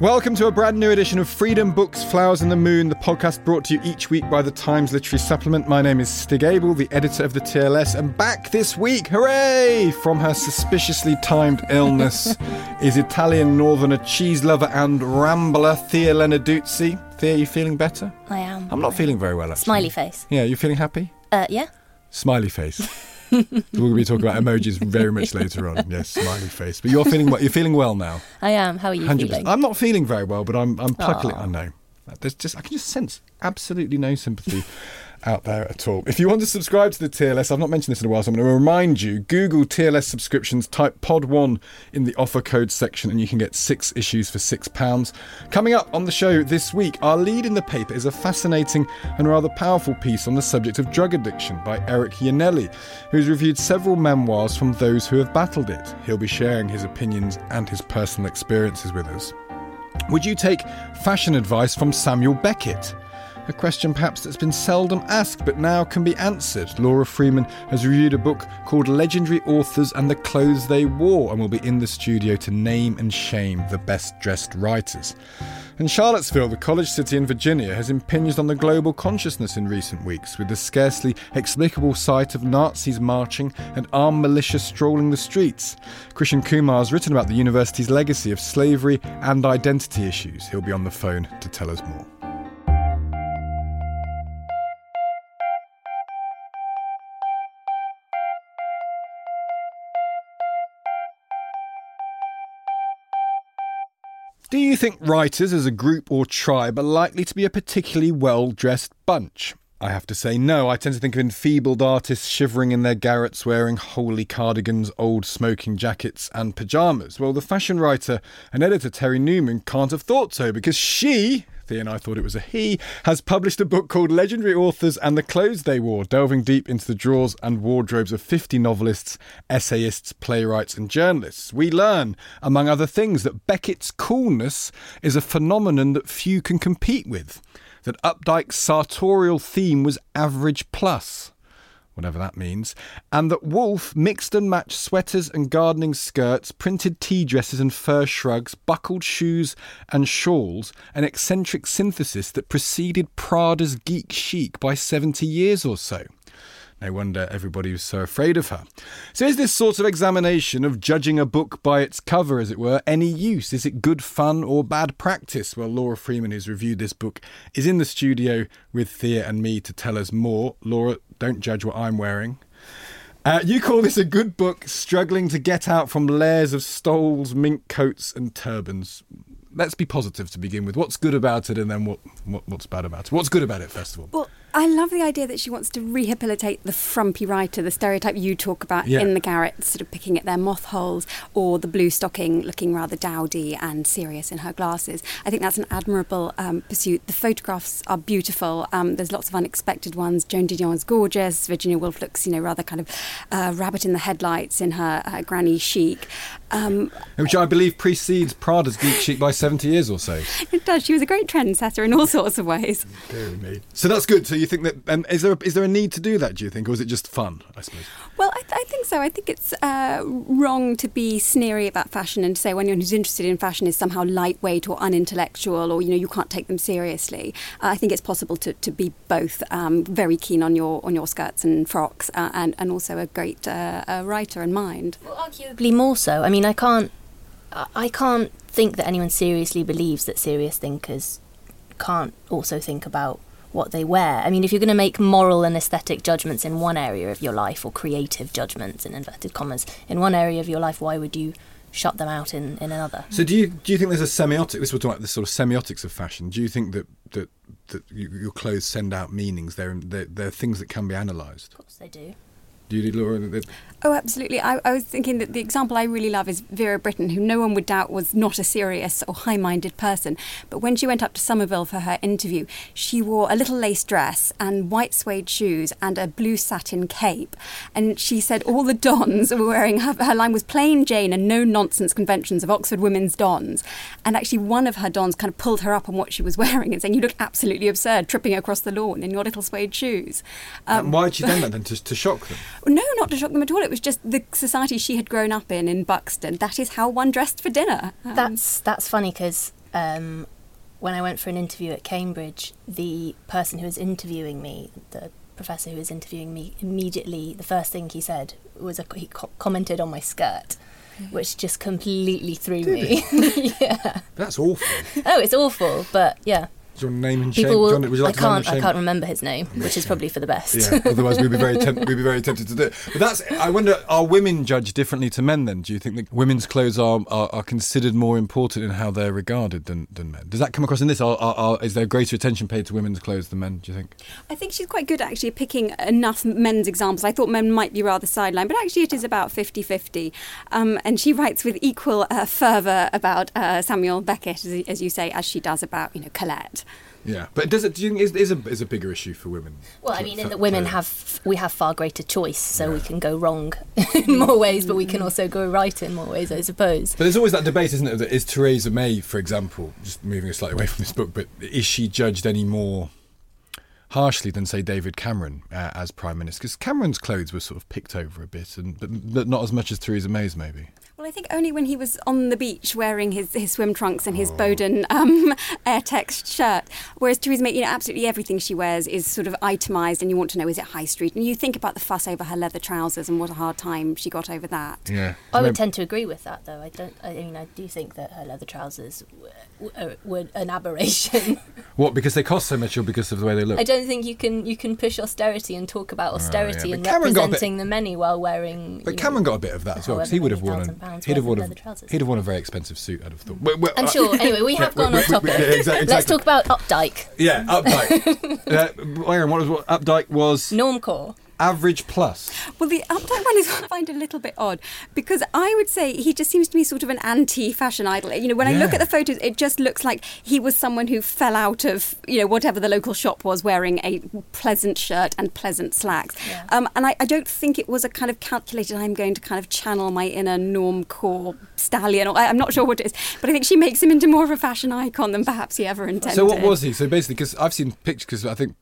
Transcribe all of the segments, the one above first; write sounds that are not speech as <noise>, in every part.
Welcome to a brand new edition of Freedom Books, Flowers and the Moon, the podcast brought to you each week by the Times Literary Supplement. My name is Stig Abell, the editor of the TLS, and back this week, hooray! From her suspiciously timed illness <laughs> is Italian northerner, cheese lover, and rambler Thea Lenarduzzi. Thea, you feeling better? I am. I'm not feeling very well, actually. Smiley face. Yeah, you feeling happy? Uh, yeah. Smiley face. We're going to be talking about emojis very much later on. Yes, smiley face. But you're feeling well. You're feeling well now. I am. How are you 100. feeling? I'm not feeling very well, but I'm I'm pluckily. I know. There's just I can just sense absolutely no sympathy out there at all. If you want to subscribe to the TLS, I've not mentioned this in a while, so I'm going to remind you. Google TLS subscriptions, type Pod One in the offer code section, and you can get six issues for six pounds. Coming up on the show this week, our lead in the paper is a fascinating and rather powerful piece on the subject of drug addiction by Eric Iannelli, who's reviewed several memoirs from those who have battled it. He'll be sharing his opinions and his personal experiences with us. Would you take fashion advice from Samuel Beckett? A question perhaps that's been seldom asked but now can be answered. Laura Freeman has reviewed a book called Legendary Authors and the Clothes They Wore and will be in the studio to name and shame the best dressed writers. And Charlottesville, the college city in Virginia, has impinged on the global consciousness in recent weeks with the scarcely explicable sight of Nazis marching and armed militia strolling the streets. Christian Kumar has written about the university's legacy of slavery and identity issues. He'll be on the phone to tell us more. Do you think writers as a group or tribe are likely to be a particularly well dressed bunch? I have to say no. I tend to think of enfeebled artists shivering in their garrets wearing holy cardigans, old smoking jackets, and pyjamas. Well, the fashion writer and editor Terry Newman can't have thought so because she, Thea and I thought it was a he, has published a book called Legendary Authors and the Clothes They Wore, delving deep into the drawers and wardrobes of 50 novelists, essayists, playwrights, and journalists. We learn, among other things, that Beckett's coolness is a phenomenon that few can compete with, that Updike's sartorial theme was average plus whatever that means, and that Woolf mixed and matched sweaters and gardening skirts, printed tea dresses and fur shrugs, buckled shoes and shawls, an eccentric synthesis that preceded Prada's geek chic by 70 years or so. No wonder everybody was so afraid of her. So, is this sort of examination of judging a book by its cover, as it were, any use? Is it good fun or bad practice? Well, Laura Freeman, who's reviewed this book, is in the studio with Thea and me to tell us more. Laura, don't judge what I'm wearing. Uh, you call this a good book, struggling to get out from layers of stoles, mink coats, and turbans. Let's be positive to begin with. What's good about it, and then what, what what's bad about it? What's good about it, first of all? Well, I love the idea that she wants to rehabilitate the frumpy writer, the stereotype you talk about Yeah. in the garret, sort of picking at their moth holes, or the blue stocking looking rather dowdy and serious in her glasses. I think that's an admirable um, pursuit. The photographs are beautiful. Um, there's lots of unexpected ones. Joan Didion is gorgeous. Virginia Woolf looks, you know, rather kind of uh, rabbit in the headlights in her uh, granny chic. Um, Which I believe precedes Prada's Geek Chic by 70 years or so. it does. She was a great trendsetter in all sorts of ways. So that's good. So you think that um, is there is there a need to do that? Do you think, or is it just fun? I suppose. Well, I, th- I think so. I think it's uh, wrong to be sneery about fashion and to say anyone who's interested in fashion is somehow lightweight or unintellectual or you know you can't take them seriously. Uh, I think it's possible to, to be both um, very keen on your on your skirts and frocks uh, and and also a great uh, uh, writer in mind. Arguably more so. I mean, I can't, I I can't think that anyone seriously believes that serious thinkers can't also think about what they wear. I mean, if you're going to make moral and aesthetic judgments in one area of your life, or creative judgments in inverted commas in one area of your life, why would you shut them out in, in another? So do you do you think there's a semiotic? This we're talking about the sort of semiotics of fashion. Do you think that that that your clothes send out meanings? They're, they're they're things that can be analysed. Of course they do. Do you, Laura? that- Oh, absolutely. I, I was thinking that the example I really love is Vera Brittain, who no one would doubt was not a serious or high minded person. But when she went up to Somerville for her interview, she wore a little lace dress and white suede shoes and a blue satin cape. And she said all the dons were wearing, her, her line was plain Jane and no nonsense conventions of Oxford women's dons. And actually, one of her dons kind of pulled her up on what she was <laughs> wearing and saying, You look absolutely absurd tripping across the lawn in your little suede shoes. Um, and why had she done that then to, to shock them? No, not to shock them at all. It was just the society she had grown up in in Buxton. That is how one dressed for dinner. Um, That's that's funny because um, when I went for an interview at Cambridge, the person who was interviewing me, the professor who was interviewing me, immediately the first thing he said was a, he co- commented on my skirt, which just completely threw me. <laughs> yeah. That's awful. Oh, it's awful, but yeah. Is your name and shame? People will, John, would you like I to name and can't. I can't remember his name, which is probably for the best. Yeah, otherwise we'd be very temp- we'd be very tempted to do it. But that's I wonder are women judged differently to men then? Do you think that women's clothes are, are, are considered more important in how they're regarded than, than men? Does that come across in this? Are, are, are, is there greater attention paid to women's clothes than men? Do you think? I think she's quite good actually picking enough men's examples. I thought men might be rather sidelined, but actually it is about 50 50. Um, and she writes with equal uh, fervour about uh, Samuel Beckett, as, as you say, as she does about, you know, Colette. Yeah, but does it? Do you think is, is a is a bigger issue for women? Well, I mean, in that women have we have far greater choice, so we can go wrong <laughs> in more ways, but we can also go right in more ways, I suppose. But there's always that debate, isn't it? That is Theresa May, for example, just moving slightly away from this book, but is she judged any more harshly than, say, David Cameron uh, as prime minister? Because Cameron's clothes were sort of picked over a bit, and but, but not as much as Theresa May's, maybe. Well, I think only when he was on the beach wearing his, his swim trunks and his Boden um, <laughs> Airtex shirt. Whereas Theresa May, you know, absolutely everything she wears is sort of itemised, and you want to know is it high street? And you think about the fuss over her leather trousers and what a hard time she got over that. Yeah, I would tend to agree with that, though. I don't. I mean, I do think that her leather trousers were, were, were an aberration. <laughs> What? Because they cost so much, or because of the way they look? I don't think you can you can push austerity and talk about austerity Oh, But and Cameron got a bit- representing the many while wearing. But you Cameron know, got a bit of that as well, because he would have many worn. Thousand A, pounds he'd have worth worn of a, leather trousers. he'd have worn a very expensive suit. I'd have thought. Well, well, I'm uh, sure. Anyway, we <laughs> have Yeah, gone we- off we- we- topic. yeah, exactly- Let's talk about Updike. Yeah, Updike. <laughs> uh, Aaron, what was what Updike was? Normcore. Average plus. Well, the Updike one is I find a little bit odd because I would say he just seems to be sort of an anti-fashion idol. You know, when I look at the photos, it just looks like he was someone who fell out of you know whatever the local shop was, wearing a pleasant shirt and pleasant slacks. Yeah. Um, and I, I don't think it was a kind of calculated. I'm going to kind of channel my inner norm core stallion, or I, I'm not sure what it is, but I think she makes him into more of a fashion icon than perhaps he ever intended. So what was he? So basically, because I've seen pictures, because I think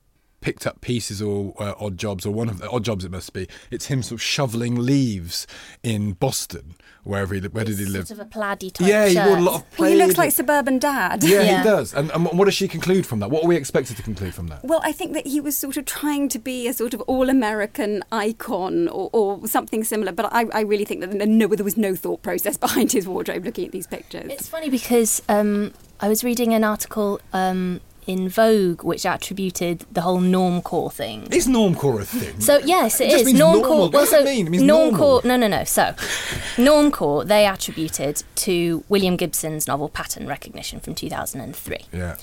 picked up pieces or uh, odd jobs or one of the odd jobs it must be. It's him sort of shoveling leaves in Boston, wherever he li- where did he live? Sort of a plaody type. Yeah, he shirt. wore a lot of. Well, he looks like suburban dad. Yeah, Yeah. he does. And, and what does she conclude from that? What are we expected to conclude from that? Well, I think that he was sort of trying to be a sort of all-American icon or, or something similar. But I, I really think that there, no, there was no thought process <laughs> behind his wardrobe looking at these pictures. It's funny because um, I was reading an article um, in Vogue which attributed the whole normcore thing. Is normcore a thing? So yes, it just is normcore. normal. What well, does so it mean? It means normcore. No, no, no. So normcore they attributed to William Gibson's novel Pattern Recognition from 2003. yeah.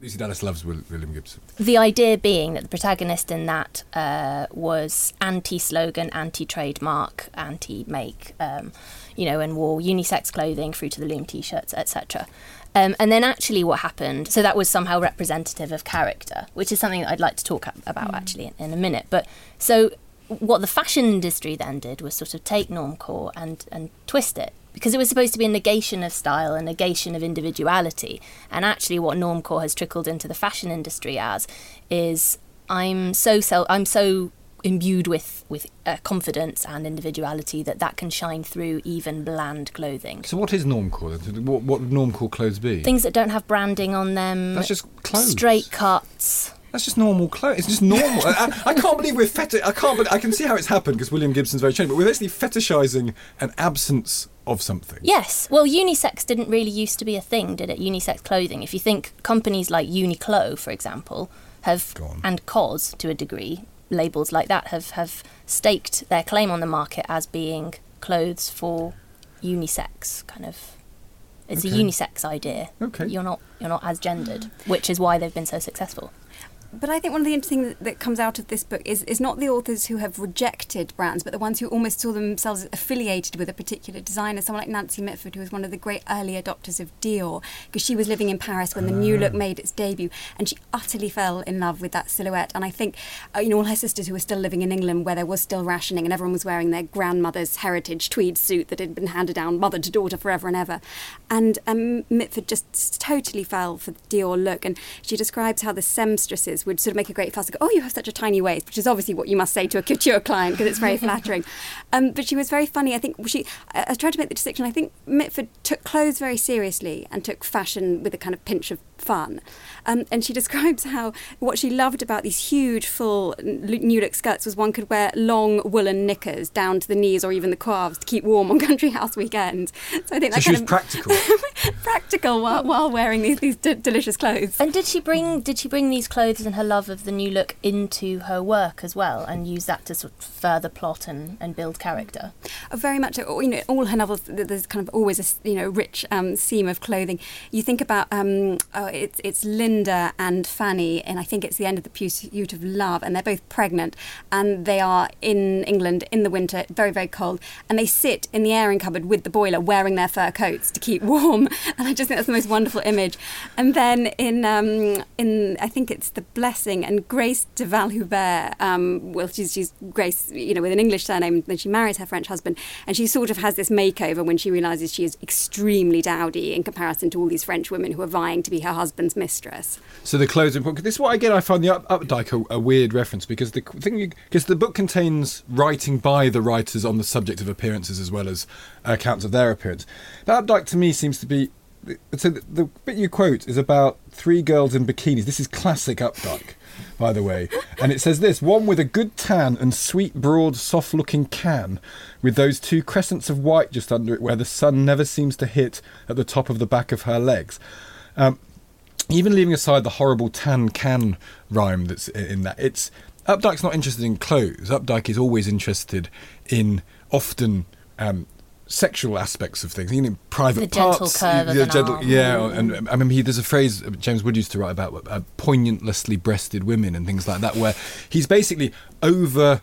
Lucy Dallas loves William Gibson. The idea being that the protagonist in that uh, was anti-slogan, anti-trademark, anti-make, um, you know, and wore unisex clothing Fruit of the Loom t-shirts, etc. Um, and then actually, what happened? So that was somehow representative of character, which is something that I'd like to talk ab- about actually in, in a minute. But so what the fashion industry then did was sort of take normcore and and twist it because it was supposed to be a negation of style, a negation of individuality. And actually, what normcore has trickled into the fashion industry as is I'm so self, I'm so imbued with with uh, confidence and individuality that that can shine through even bland clothing. So what is normcore? then? What, what would normcore clothes be? Things that don't have branding on them. That's just clothes. Straight cuts. That's just normal clothes. It's just normal. I, I, can't believe we're feti- I can't. But I can see how it's happened because William Gibson's very changed. But we're basically fetishizing an absence of something. Yes. Well, unisex didn't really used to be a thing, did it? Unisex clothing. If you think companies like Uniqlo, for example, have and COS to a degree, labels like that have have staked their claim on the market as being clothes for unisex kind of. It's Okay. a unisex idea. Okay. You're not you're not as gendered, which is why they've been so successful. But I think one of the interesting that, that comes out of this book is, is not the authors who have rejected brands, but the ones who almost saw themselves affiliated with a particular designer. Someone like Nancy Mitford, who was one of the great early adopters of Dior, because she was living in Paris when the new look made its debut, and she utterly fell in love with that silhouette. And I think, uh, you know, all her sisters who were still living in England, where there was still rationing, and everyone was wearing their grandmother's heritage tweed suit that had been handed down mother to daughter forever and ever. And um, Mitford just totally fell for the Dior look, and she describes how the seamstresses would sort of make a great fuss, and go, "Oh, you have such a tiny waist," which is obviously what you must say to a <laughs> couture client because it's very flattering. <laughs> Um, but she was very funny. I think she. I, I tried to make the distinction. I think Mitford took clothes very seriously and took fashion with a kind of pinch of fun. Um, and she <laughs> describes how what she loved about these huge, full new look skirts was one could wear long woolen knickers down to the knees or even the calves to keep warm on country house weekends. So I think So that she kind was of practical. practical while, while wearing these, these d- delicious clothes. And did she bring did she bring these clothes and her love of the new look into her work as well, and use that to sort of further plot and, and build character? Uh, very much uh, you know all her novels there's kind of always a you know rich um, seam of clothing you think about um, oh, it's, it's Linda and Fanny and I think it's the end of the pursuit of love and they're both pregnant and they are in England in the winter very very cold and they sit in the airing cupboard with the boiler wearing their fur coats to keep warm <laughs> and I just think that's the most wonderful image and then in um, in I think it's the blessing and Grace de Valhubert um, well she's, she's Grace you know with an English surname then she marries her French husband and she sort of has this makeover when she realizes she is extremely dowdy in comparison to all these French women who are vying to be her husband's mistress So the clothes book. This is why again I find the up, Updike a, a weird reference because the thing because the book contains writing by the writers on the subject of appearances as well as accounts of their appearance. But Updike to me seems to be so the, the bit you quote is about three girls in bikinis. This is classic Updike, by the way, and it says this: one with a good tan and sweet, broad, soft-looking can, with those two crescents of white just under it, where the sun never seems to hit at the top of the back of her legs. Um, even leaving aside the horrible tan can rhyme that's in that, it's Updike's not interested in clothes. Updike is always interested in often um, sexual aspects of things, you know, private The gentle parts. the an gentle- yeah, and I mean, he, there's a phrase James Wood used to write about uh, poignantlessly breasted women and things like that, where he's basically over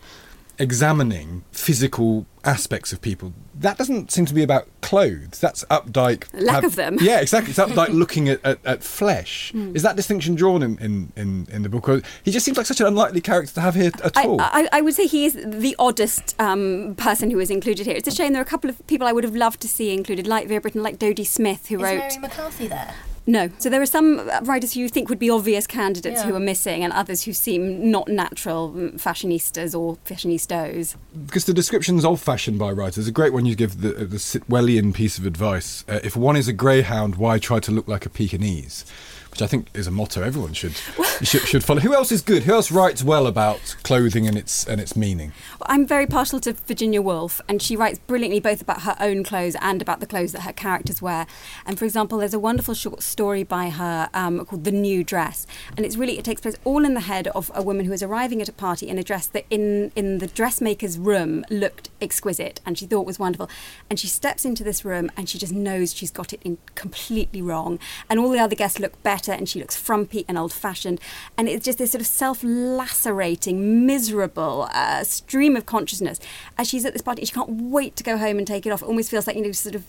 examining physical aspects of people. That doesn't seem to be about clothes. That's Updike. Lack of them. Yeah, exactly. It's Updike <laughs> looking at, at, at flesh. Hmm. Is that distinction drawn in, in, in, in the book? Or he just seems like such an unlikely character to have here at I, all. I, I would say he is the oddest um, person who is included here. It's a shame there are a couple of people I would have loved to see included, like Vera Brittain, like Dodie Smith, who wrote. McCarthy there? No. So there are some writers who you think would be obvious candidates Yeah. who are missing, and others who seem not natural mm, fashionistas or fashionistas. because the descriptions of fashion by writers, a great one you give the, the Sitwellian piece of advice. Uh, if one is a greyhound, why try to look like a Pekingese? Which I think is a motto everyone should <laughs> should, should follow. Who else is good? Who else writes well about clothing and its and its meaning? I'm very partial to Virginia Woolf, and she writes brilliantly both about her own clothes and about the clothes that her characters wear. And for example, there's a wonderful short story by her um, called "The New Dress," and it's really it takes place all in the head of a woman who is arriving at a party in a dress that in in the dressmaker's room looked exquisite, and she thought was wonderful. And she steps into this room, and she just knows she's got it in completely wrong, and all the other guests look better, and she looks frumpy and old-fashioned, and it's just this sort of self-lacerating, miserable uh, stream of consciousness as she's at this party. She can't wait to go home and take it off. It almost feels like you know, sort of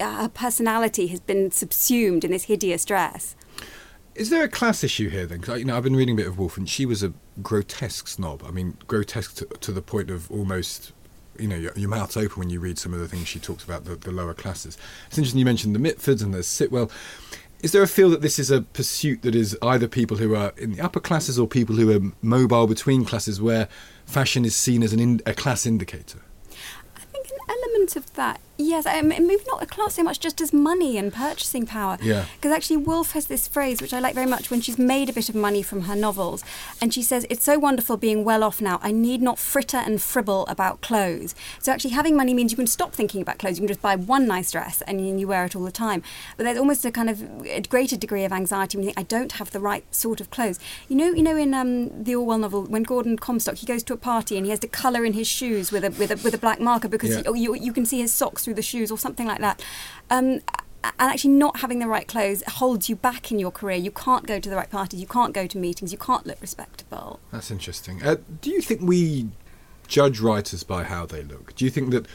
uh, her personality has been subsumed in this hideous dress. Is there a class issue here then? 'Cause I, you know, I've been reading a bit of Woolf, and she was a grotesque snob. I mean, grotesque to, to the point of almost you know your, your mouth's open when you read some of the things she talks about the, the lower classes. It's interesting you mentioned the Mitfords and the Sitwell. Is there a feel that this is a pursuit that is either people who are in the upper classes or people who are mobile between classes, where fashion is seen as an in, a class indicator? I think an element of that Yes, I mean, maybe not a class so much, just as money and purchasing power. Yeah. Because actually, Woolf has this phrase which I like very much when she's made a bit of money from her novels, and she says, "It's so wonderful being well off now. I need not fritter and fribble about clothes." So actually, having money means you can stop thinking about clothes. You can just buy one nice dress and you wear it all the time. But there's almost a kind of a greater degree of anxiety when you think, "I don't have the right sort of clothes." You know, you know, in um, the Orwell novel, when Gordon Comstock he goes to a party and he has to colour in his shoes with a with a with a black marker because Yeah. you you can see his socks through the shoes or something like that. Um, and actually, not having the right clothes holds you back in your career. You can't go to the right parties. You can't go to meetings. You can't look respectable. That's interesting. Uh, do you think we judge writers by how they look? Do you think that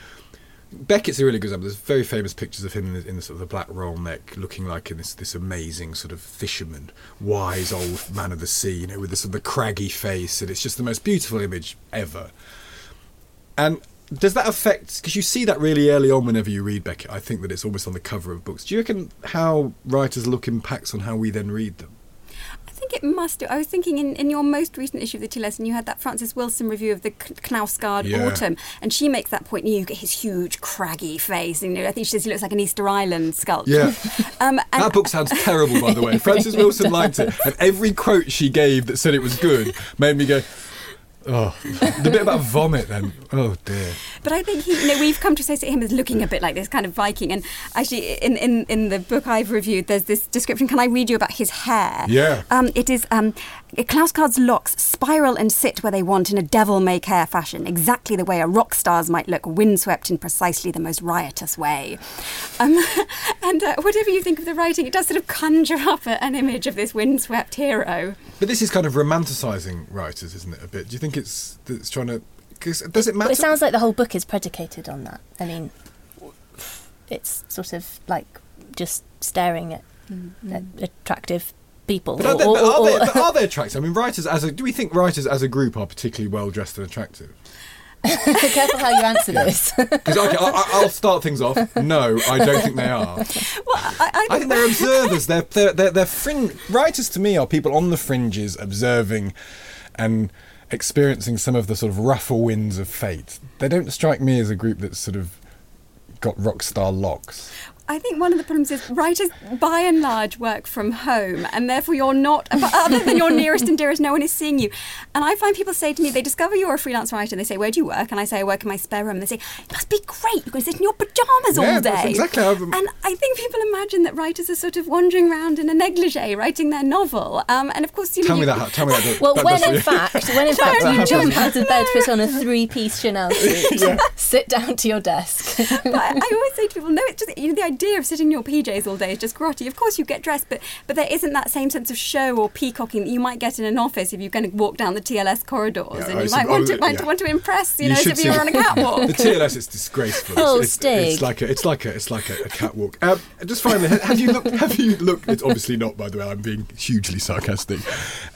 Beckett's a really good example? There's very famous pictures of him in the, in the sort of the black roll neck, looking like in this this amazing sort of fisherman, wise old man of the sea, you know, with the sort of the craggy face, and it's just the most beautiful image ever. And does that affect? Because you see that really early on whenever you read Beckett. I think that it's almost on the cover of books. Do you reckon how writers look impacts on how we then read them? I think it must do. I was thinking in, in your most recent issue of the TLS, and you had that Frances Wilson review of the Knausgard Yeah. Autumn, and she makes that point. You get his huge, craggy face, and you know, I think she says he looks like an Easter Island sculpture. Yeah. <laughs> Um, and That book sounds terrible, by the way. <laughs> Frances Wilson liked it, and every quote she gave that said it was good made me go, "Oh." The bit about vomit, then. Oh dear. But I think he, you know, we've come to associate him as looking a bit like this kind of Viking. And actually, in, in, in the book I've reviewed, there's this description. Can I read you about his hair? Yeah. Um, it is um, Knausgard's locks spiral and sit where they want in a devil may care fashion, exactly the way a rock star's might look, windswept in precisely the most riotous way. Um, <laughs> and uh, whatever you think of the writing, it does sort of conjure up a, an image of this windswept hero. But this is kind of romanticising writers, isn't it? A bit. Do you think it's it's trying to? Cause does it matter? But it sounds like the whole book is predicated on that. I mean, it's sort of like just staring at, at attractive people. But are, or- they, or- but are, or- they, but are they <laughs> attractive? I mean, writers as a do we think writers as a group are particularly well dressed and attractive? <laughs> Careful how you answer this. <laughs> Because okay, I, I- I'll start things off. No, I don't think they are. Well, I, I, I think they're observers. They're they're they're, they're frin- writers to me are people on the fringes observing and experiencing some of the sort of rougher winds of fate. They don't strike me as a group that's sort of got rock star locks. I think one of the problems is writers, by and large, work from home, and therefore you're not, other than your nearest and dearest, no one is seeing you. And I find people say to me, they discover you're a freelance writer, and they say, "Where do you work?" And I say, "I work in my spare room." And they say, "It must be great. You can sit in your pajamas Yeah, all that's day." exactly how And I think people imagine that writers are sort of wandering around in a negligee writing their novel. Um, and of course, you know, Tell me you- that. Tell me that. <laughs> well, that when does- in fact, when in <laughs> fact you jump out of bed, put on a three-piece Chanel <laughs> suit, sit down to your desk. but I I always say to people, no, it's just you know, the idea of sitting in your PJs all day is just grotty. Of course, you get dressed, but but there isn't that same sense of show or peacocking that you might get in an office if you're going to walk down the TLS corridors, Yeah, and you might want to might yeah. want to impress, you, You know, as if you're on a <laughs> catwalk. The TLS is disgraceful. Oh, it's, it's, it's like a, it's like a, it's like a, a catwalk. Um, just finally, have you looked? <laughs> Have you looked? It's obviously not, by the way. I'm being hugely sarcastic.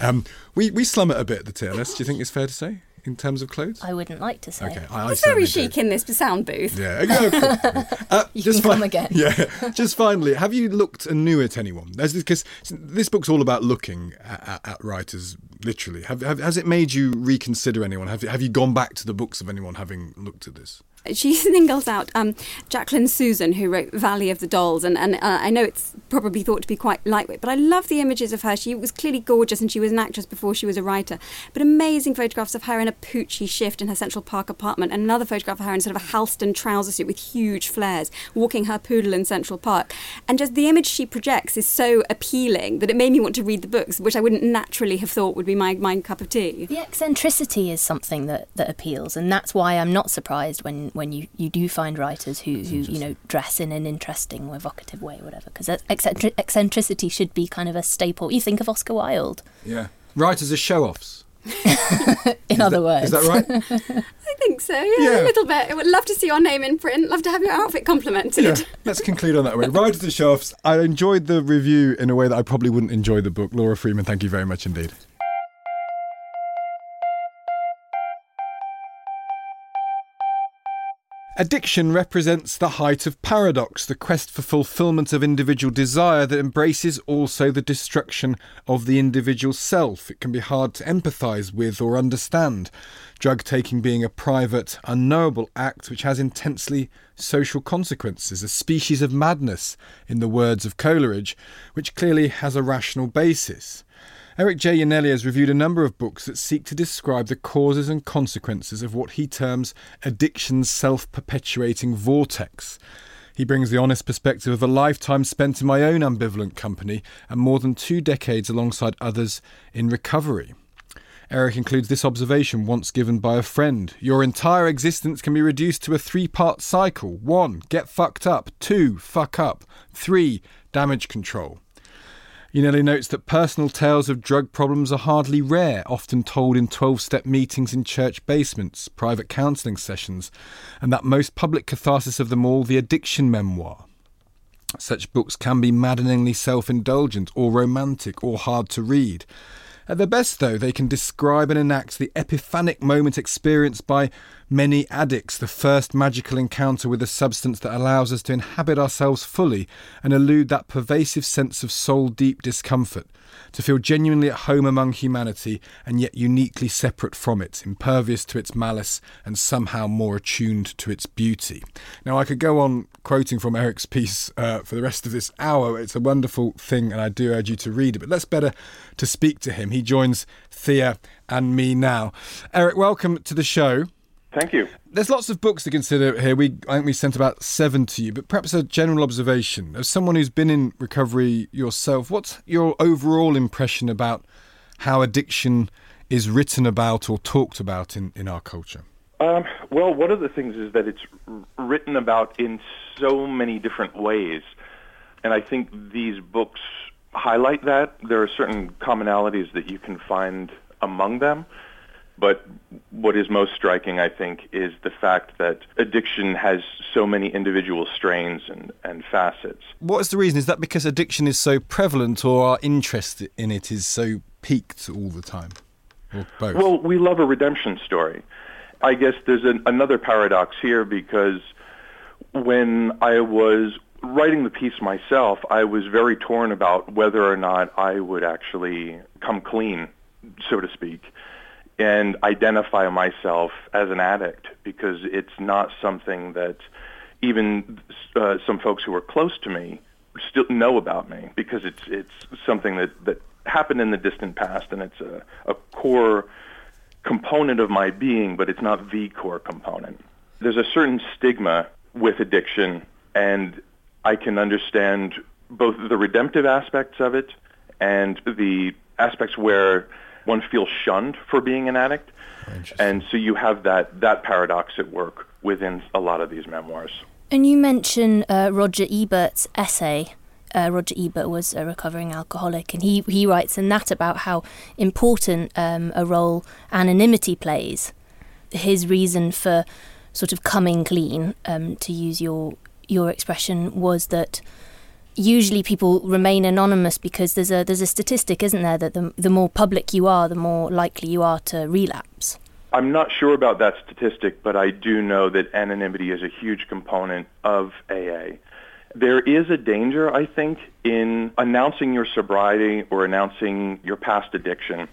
Um, we we slum it a bit at the TLS. Do you think it's fair to say in terms of clothes? I wouldn't like to say. Okay, I, I very certainly do. chic in this sound booth. Yeah, yeah, <laughs> cool. Uh, You just can come again. <laughs> Yeah, just finally, have you looked anew at anyone? Because this book's all about looking at, at, at writers, literally. Have, have, has it made you reconsider anyone? Have, you- have you gone back to the books of anyone having looked at this? She <laughs> singles out um, Jacqueline Susann, who wrote Valley of the Dolls, and, and uh, I know it's probably thought to be quite lightweight, but I love the images of her. She was clearly gorgeous, and she was an actress before she was a writer. But amazing photographs of her in a Pucci shift in her Central Park apartment, and another photograph of her in sort of a Halston trouser suit with huge flares, walking her poodle in Central Park. And just the image she projects is so appealing that it made me want to read the books, which I wouldn't naturally have thought would be my, my cup of tea. The eccentricity is something that, that appeals, and that's why I'm not surprised when, when you, you do find writers who, who you know dress in an interesting or evocative way, or whatever. Because eccentric- eccentricity should be kind of a staple. You think of Oscar Wilde, Yeah. Writers are show offs. <laughs> in other words. Is that right? <laughs> I think so, yeah, Yeah. a little bit. I would love to see your name in print, love to have your outfit complimented. yeah. Let's conclude on that way. Writers are show offs. I enjoyed the review in a way that I probably wouldn't enjoy the book. Laura Freeman, thank you very much indeed. Addiction represents the height of paradox, the quest for fulfillment of individual desire that embraces also the destruction of the individual self. It can be hard to empathise with or understand. Drug taking being a private, unknowable act which has intensely social consequences, a species of madness, in the words of Coleridge, which clearly has a rational basis. Eric J. Iannelli has reviewed a number of books that seek to describe the causes and consequences of what he terms addiction's self perpetuating vortex. He brings the honest perspective of a lifetime spent in my own ambivalent company and more than two decades alongside others in recovery. Eric includes this observation once given by a friend. Your entire existence can be reduced to a three part cycle. One, get fucked up. Two, fuck up. Three, damage control. Iannelli notes that personal tales of drug problems are hardly rare, often told in 12 step meetings in church basements, private counselling sessions, and that most public catharsis of them all, the addiction memoir. Such books can be maddeningly self indulgent or romantic or hard to read. At their best, though, they can describe and enact the epiphanic moment experienced by many addicts, the first magical encounter with a substance that allows us to inhabit ourselves fully and elude that pervasive sense of soul deep discomfort, to feel genuinely at home among humanity and yet uniquely separate from it, impervious to its malice and somehow more attuned to its beauty. Now, I could go on quoting from Eric's piece uh, for the rest of this hour. It's a wonderful thing, and I do urge you to read it. But let's better to speak to him. He joins Thea and me now. Eric, welcome to the show. Thank you. There's lots of books to consider here. We I think we sent about seven to you, but perhaps a general observation as someone who's been in recovery yourself. What's your overall impression about how addiction is written about or talked about in, in our culture? Um, well, one of the things is that it's written about in so many different ways, and I think these books highlight that. There are certain commonalities that you can find among them. But what is most striking, I think, is the fact that addiction has so many individual strains and, and facets. What is the reason? Is that because addiction is so prevalent or our interest in it is so peaked all the time? Or both? Well, we love a redemption story. I guess there's an, another paradox here because when I was writing the piece myself, I was very torn about whether or not I would actually come clean, so to speak and identify myself as an addict because it's not something that even uh, some folks who are close to me still know about me because it's it's something that that happened in the distant past and it's a, a core component of my being, but it's not the core component. There's a certain stigma with addiction, and I can understand both the redemptive aspects of it and the aspects where one feels shunned for being an addict. And so you have that, that paradox at work within a lot of these memoirs. And you mentioned uh, Roger Ebert's essay. Uh, Roger Ebert was a recovering alcoholic, and he, he writes in that about how important um, a role anonymity plays. His reason for sort of coming clean, um, to use your your expression, was that usually people remain anonymous because there's a there's a statistic, isn't there, that the the more public you are, the more likely you are to relapse. I'm not sure about that statistic, but I do know that anonymity is a huge component of AA. There is a danger, I think, in announcing your sobriety or announcing your past addiction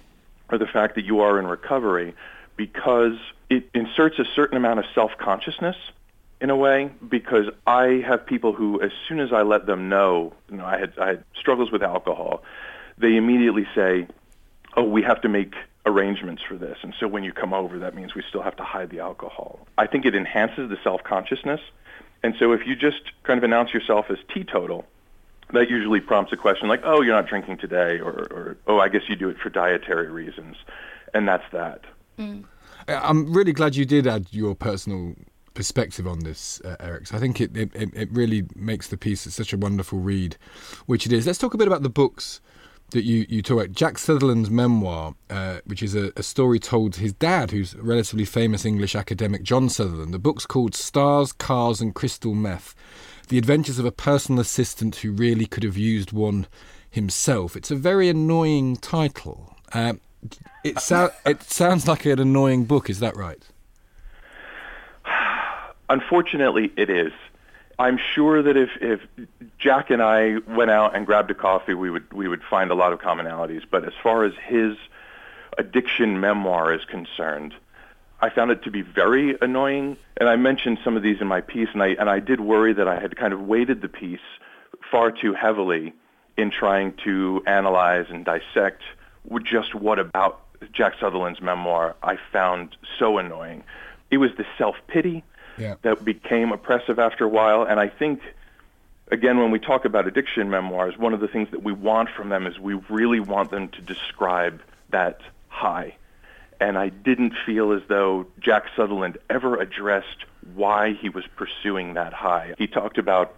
or the fact that you are in recovery because it inserts a certain amount of self-consciousness in a way because I have people who, as soon as I let them know, you know, I had I had struggles with alcohol, they immediately say, "Oh, we have to make arrangements for this." And so when you come over, that means we still have to hide the alcohol. I think it enhances the self consciousness, and so if you just kind of announce yourself as teetotal, that usually prompts a question like, "Oh, you're not drinking today," or, or "Oh, I guess you do it for dietary reasons," and that's that. Mm. I'm really glad you did add your personal perspective on this, uh, Eric. So I think it, it, it really makes the piece such a wonderful read, which it is. Let's talk a bit about the books that you, you talk about. Jack Sutherland's memoir, uh, which is a, a, story told to his dad, who's a relatively famous English academic, John Sutherland. The book's called Stars, Cars and Crystal Meth The Adventures of a Personal Assistant Who Really Could Have Used One Himself. It's a very annoying title. Uh, it, so- <laughs> it sounds like an annoying book, is that right? Unfortunately, it is. I'm sure that if, if Jack and I went out and grabbed a coffee, we would we would find a lot of commonalities. But as far as his addiction memoir is concerned, I found it to be very annoying. And I mentioned some of these in my piece, and I and I did worry that I had kind of weighted the piece far too heavily in trying to analyze and dissect just what about Jack Sutherland's memoir I found so annoying. It was the self pity Yeah. that became oppressive after a while. And I think, again, when we talk about addiction memoirs, one of the things that we want from them is we really want them to describe that high. And I didn't feel as though Jack Sutherland ever addressed why he was pursuing that high. He talked about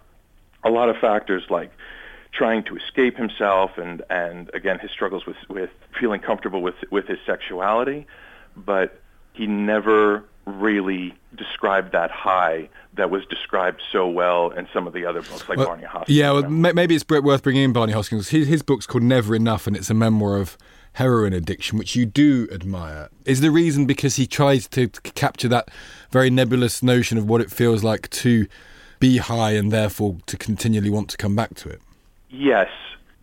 a lot of factors like trying to escape himself and, and again, his struggles with, with feeling comfortable with, with his sexuality. But he never really described that high that was described so well in some of the other books, like Well, Barney Hoskyns. Yeah, well, ma- maybe it's worth bringing in Barney Hoskyns. His, his book's called Never Enough, and it's a memoir of heroin addiction, which you do admire. Is the reason because he tries to capture that very nebulous notion of what it feels like to be high and therefore to continually want to come back to it? Yes,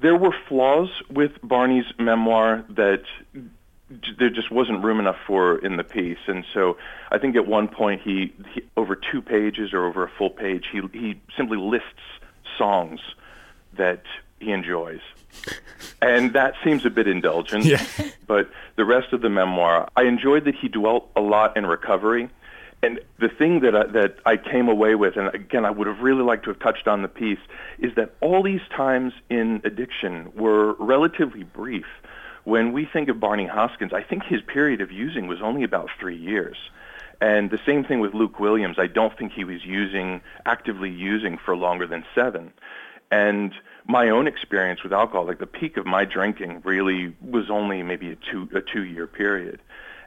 there were flaws with Barney's memoir that there just wasn't room enough for in the piece, and so I think at one point he, he over two pages or over a full page he he simply lists songs that he enjoys, and that seems a bit indulgent. Yeah. <laughs> but the rest of the memoir, I enjoyed that he dwelt a lot in recovery. And the thing that I, that I came away with, and again, I would have really liked to have touched on the piece, is that all these times in addiction were relatively brief. When we think of Barney Hoskyns, I think his period of using was only about three years. And the same thing with Luke Williams. I don't think he was using, actively using for longer than seven. And my own experience with alcohol, like the peak of my drinking really was only maybe a two, a two year period.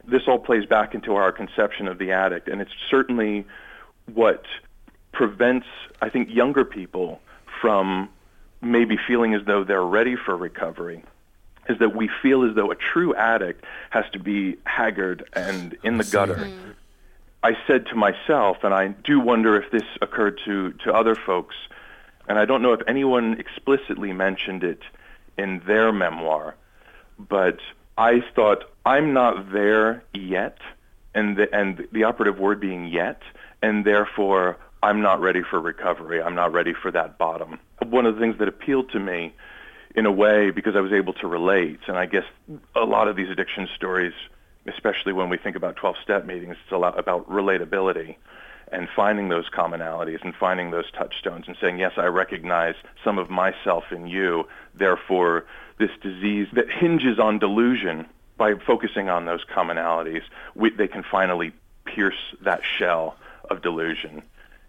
This all plays back into our conception of the addict, and it's certainly what prevents, I think, younger people from maybe feeling as though they're ready for recovery is that we feel as though a true addict has to be haggard and in the gutter. Hmm. I said to myself, and I do wonder if this occurred to, to other folks, and I don't know if anyone explicitly mentioned it in their memoir, but I thought, I'm not there yet, and the, and the operative word being yet, and therefore I'm not ready for recovery. I'm not ready for that bottom. One of the things that appealed to me in a way because I was able to relate, and I guess a lot of these addiction stories, especially when we think about 12-step meetings, it's a lot about relatability and finding those commonalities and finding those touchstones and saying, yes, I recognize some of myself in you. Therefore, this disease that hinges on delusion, by focusing on those commonalities, we, they can finally pierce that shell of delusion.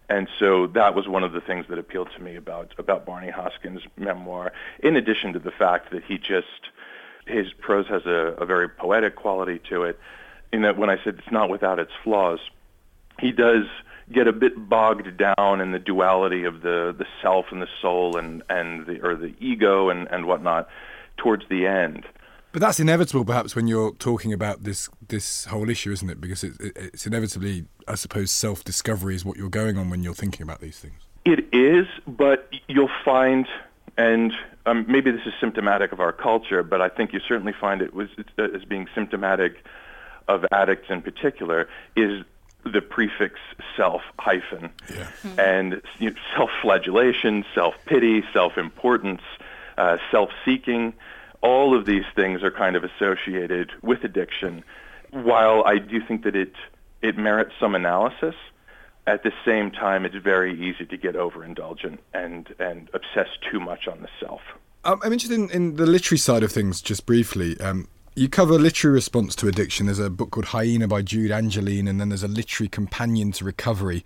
And so that was one of the things that appealed to me about, about Barney Hoskyns' memoir, in addition to the fact that he just, his prose has a, a very poetic quality to it, in that when I said it's not without its flaws, he does get a bit bogged down in the duality of the, the self and the soul and, and the, or the ego and, and whatnot towards the end. But that's inevitable, perhaps, when you're talking about this this whole issue, isn't it? Because it, it, it's inevitably, I suppose, self discovery is what you're going on when you're thinking about these things. It is, but you'll find, and um, maybe this is symptomatic of our culture, but I think you certainly find it was uh, as being symptomatic of addicts in particular, is the prefix self hyphen, Yeah. and you know, self-flagellation, self-pity, self-importance, uh, self-seeking. All of these things are kind of associated with addiction. While I do think that it it merits some analysis, at the same time, it's very easy to get overindulgent and and obsess too much on the self. Um, I'm interested in, in the literary side of things, just briefly. Um, you cover literary response to addiction. There's a book called Hyena by Jude Angelini, and then there's a literary companion to recovery,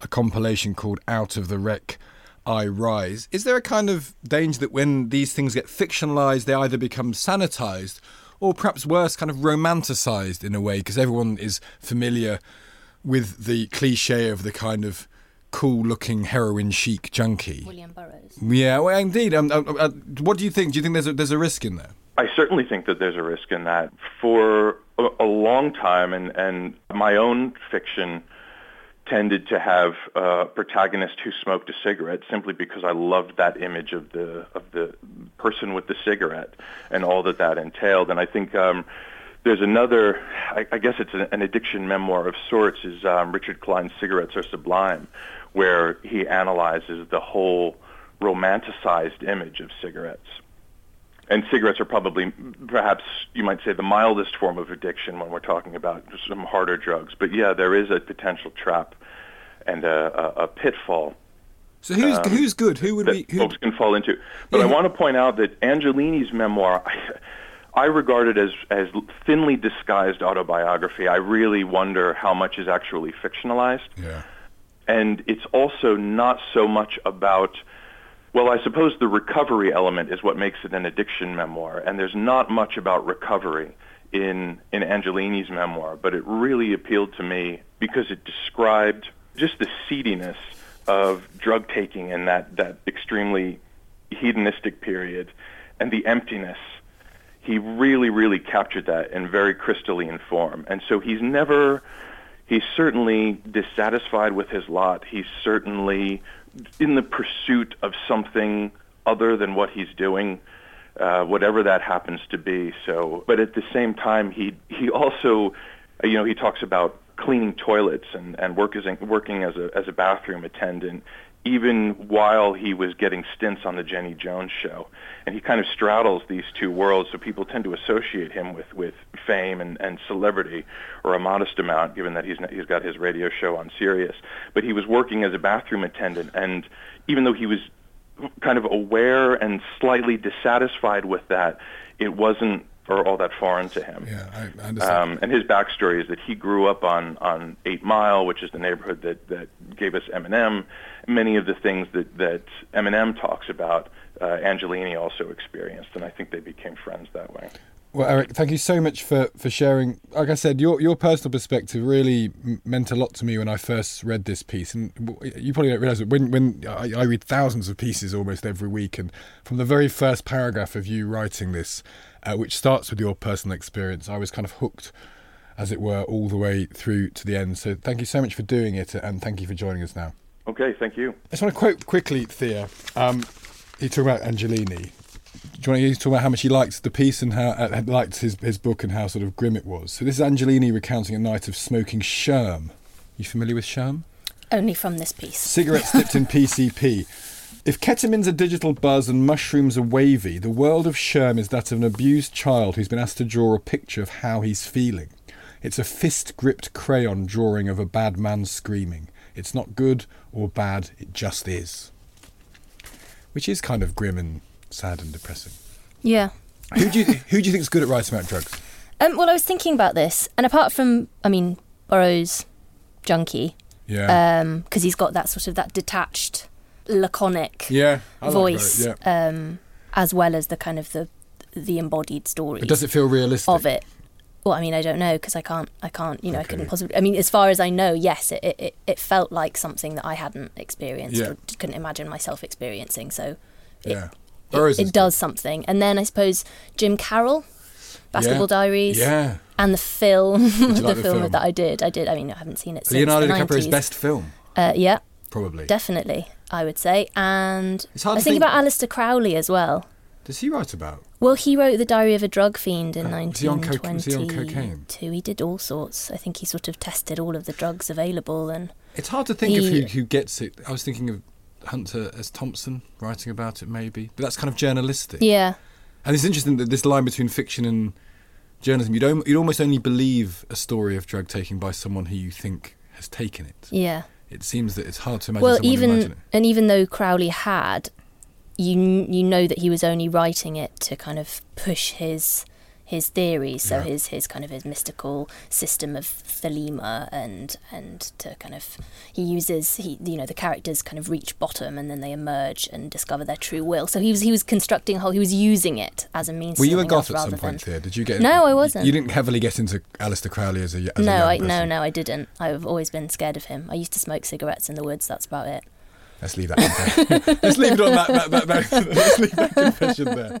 a compilation called Out of the Wreck. I Rise. Is there a kind of danger that when these things get fictionalized, they either become sanitized or perhaps worse, kind of romanticized in a way? Because everyone is familiar with the cliche of the kind of cool looking heroin chic junkie. William Burroughs. Yeah, well, indeed. Um, uh, uh, what do you think? Do you think there's a, there's a risk in there? I certainly think that there's a risk in that. For a, a long time, and, and my own fiction tended to have a protagonist who smoked a cigarette simply because I loved that image of the of the person with the cigarette and all that that entailed. And I think um, there's another, I, I guess it's an, addiction memoir of sorts, is um, Richard Klein's Cigarettes Are Sublime, where he analyzes the whole romanticized image of cigarettes. And cigarettes are probably, perhaps you might say, the mildest form of addiction when we're talking about some harder drugs. But yeah, there is a potential trap and a, a, a pitfall so who's um, who's good? Who would we? Who... Folks can fall into. But yeah. I want to point out that Angelini's memoir, I, <laughs> I regard it as as thinly disguised autobiography. I really wonder how much is actually fictionalized. Yeah. And it's also not so much about well, I suppose the recovery element is what makes it an addiction memoir, and there's not much about recovery in in Angelini's memoir, but it really appealed to me because it described just the seediness of drug taking in that that extremely hedonistic period and the emptiness. He really, really captured that in very crystalline form, and so he's never. He's certainly dissatisfied with his lot. He's certainly in the pursuit of something other than what he's doing, uh, whatever that happens to be. So, but at the same time, he he also, you know, he talks about cleaning toilets and and work as, working as a as a bathroom attendant even while he was getting stints on the Jenny Jones show. And he kind of straddles these two worlds, so people tend to associate him with, with fame and, and celebrity, or a modest amount, given that he's, he's got his radio show on Sirius. But he was working as a bathroom attendant, and even though he was kind of aware and slightly dissatisfied with that, it wasn't or all that foreign to him. Yeah, I, I understand. Um, and his backstory is that he grew up on on Eight Mile, which is the neighborhood that that gave us Eminem. Many of the things that that Eminem talks about, uh, Angelini also experienced, and I think they became friends that way. Well, Eric, thank you so much for, for sharing. Like I said, your your personal perspective really meant a lot to me when I first read this piece. And you probably don't realise it when when I, I read thousands of pieces almost every week, and from the very first paragraph of you writing this, uh, which starts with your personal experience. I was kind of hooked, as it were, all the way through to the end. So thank you so much for doing it, and thank you for joining us now. Okay, thank you. I just want to quote quickly, Thea. Um, you talk about Angelini. Do you want to talk about how much he liked the piece and how uh, liked his, his book and how sort of grim it was? So this is Angelini recounting a night of smoking sherm. You familiar with sherm? Only from this piece. Cigarettes dipped in <laughs> PCP. If ketamine's a digital buzz and mushrooms are wavy, the world of Sherm is that of an abused child who's been asked to draw a picture of how he's feeling. It's a fist gripped crayon drawing of a bad man screaming. It's not good or bad, it just is. Which is kind of grim and sad and depressing. Yeah. who do you who do you think is good at writing about drugs? Um, well, I was thinking about this, and apart from, I mean, Burroughs, junkie, yeah, because um, he's got that sort of that detached laconic yeah, voice, like yeah. um, as well as the kind of the the embodied story. But does it feel realistic of it? Well, I mean, I don't know because I can't, I can't, you know, okay. I couldn't possibly. I mean, as far as I know, yes, it, it, it felt like something that I hadn't experienced yeah. or couldn't imagine myself experiencing. So, it, yeah, it, it does something. And then I suppose Jim Carroll, Basketball yeah. Diaries, yeah, and the film, <laughs> the, like film, the film that I did, I did. I mean, I haven't seen it. Since. Leonardo DiCaprio's best film. Uh, yeah, probably, definitely. I would say. And I think, think about Aleister Crowley as well. Does he write about? Well, he wrote The Diary of a Drug Fiend in uh, 1922. He, he did all sorts. I think he sort of tested all of the drugs available and It's hard to think he, of who, who gets it. I was thinking of Hunter S. Thompson writing about it maybe. But that's kind of journalistic. Yeah. And it's interesting that this line between fiction and journalism, you'd, you'd almost only believe a story of drug taking by someone who you think has taken it. Yeah it seems that it's hard to imagine. Well, even and even though Crowley had, you you know that he was only writing it to kind of push his his theories, so yeah. his his kind of his mystical system of thelema, and and to kind of he uses he you know the characters kind of reach bottom and then they emerge and discover their true will. So he was he was constructing a whole he was using it as a means. Were you a goth at some point than, here? Did you get? No, I wasn't. You, didn't heavily get into Aleister Crowley as a as no, a I, no, no, I didn't. I've always been scared of him. I used to smoke cigarettes in the woods. That's about it. Let's leave that. <laughs> Let's leave it on that. that, that, that <laughs> let's leave that confession there.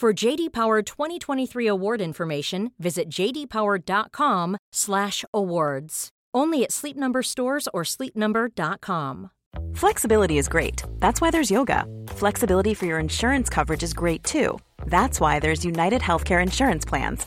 For JD Power 2023 award information, visit jdpower.com/awards. Only at Sleep Number stores or sleepnumber.com. Flexibility is great. That's why there's yoga. Flexibility for your insurance coverage is great too. That's why there's United Healthcare Insurance Plans.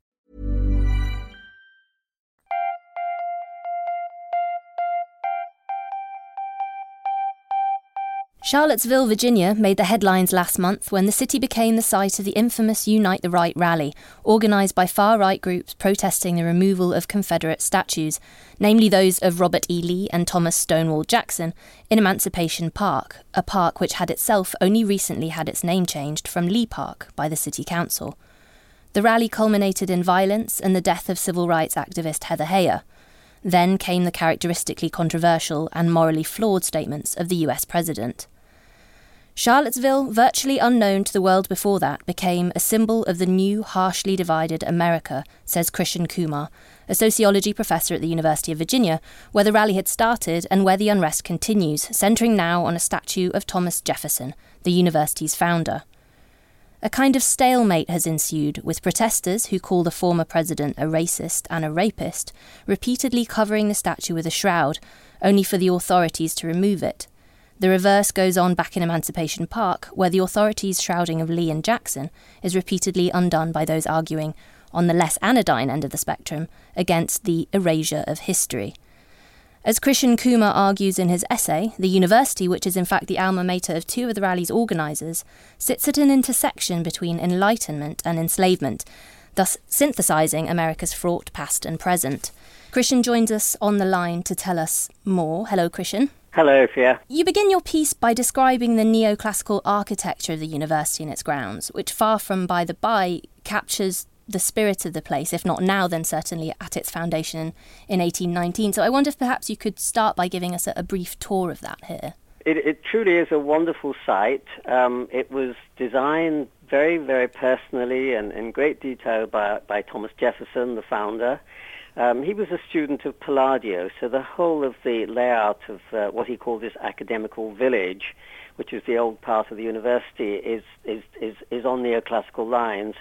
Charlottesville, Virginia made the headlines last month when the city became the site of the infamous Unite the Right rally, organised by far right groups protesting the removal of Confederate statues, namely those of Robert E. Lee and Thomas Stonewall Jackson, in Emancipation Park, a park which had itself only recently had its name changed from Lee Park by the City Council. The rally culminated in violence and the death of civil rights activist Heather Heyer. Then came the characteristically controversial and morally flawed statements of the US President. Charlottesville, virtually unknown to the world before that, became a symbol of the new, harshly divided America, says Krishan Kumar, a sociology professor at the University of Virginia, where the rally had started and where the unrest continues, centering now on a statue of Thomas Jefferson, the university's founder. A kind of stalemate has ensued, with protesters who call the former president a racist and a rapist repeatedly covering the statue with a shroud, only for the authorities to remove it. The reverse goes on back in Emancipation Park, where the authorities' shrouding of Lee and Jackson is repeatedly undone by those arguing, on the less anodyne end of the spectrum, against the erasure of history. As Krishan Kumar argues in his essay, the university, which is in fact the alma mater of two of the rally's organisers, sits at an intersection between enlightenment and enslavement, thus synthesising America's fraught past and present. Krishan joins us on the line to tell us more. Hello, Krishan. Hello, Thea. You begin your piece by describing the neoclassical architecture of the university and its grounds, which, far from by the by, captures the spirit of the place, if not now, then certainly at its foundation in 1819. So I wonder if perhaps you could start by giving us a, a brief tour of that here. It, it, truly is a wonderful site. Um, it was designed very, very personally and in great detail by, by Thomas Jefferson, the founder. Um, he was a student of Palladio, so the whole of the layout of uh, what he called his academical village, which is the old part of the university, is, is, is, is on neoclassical lines.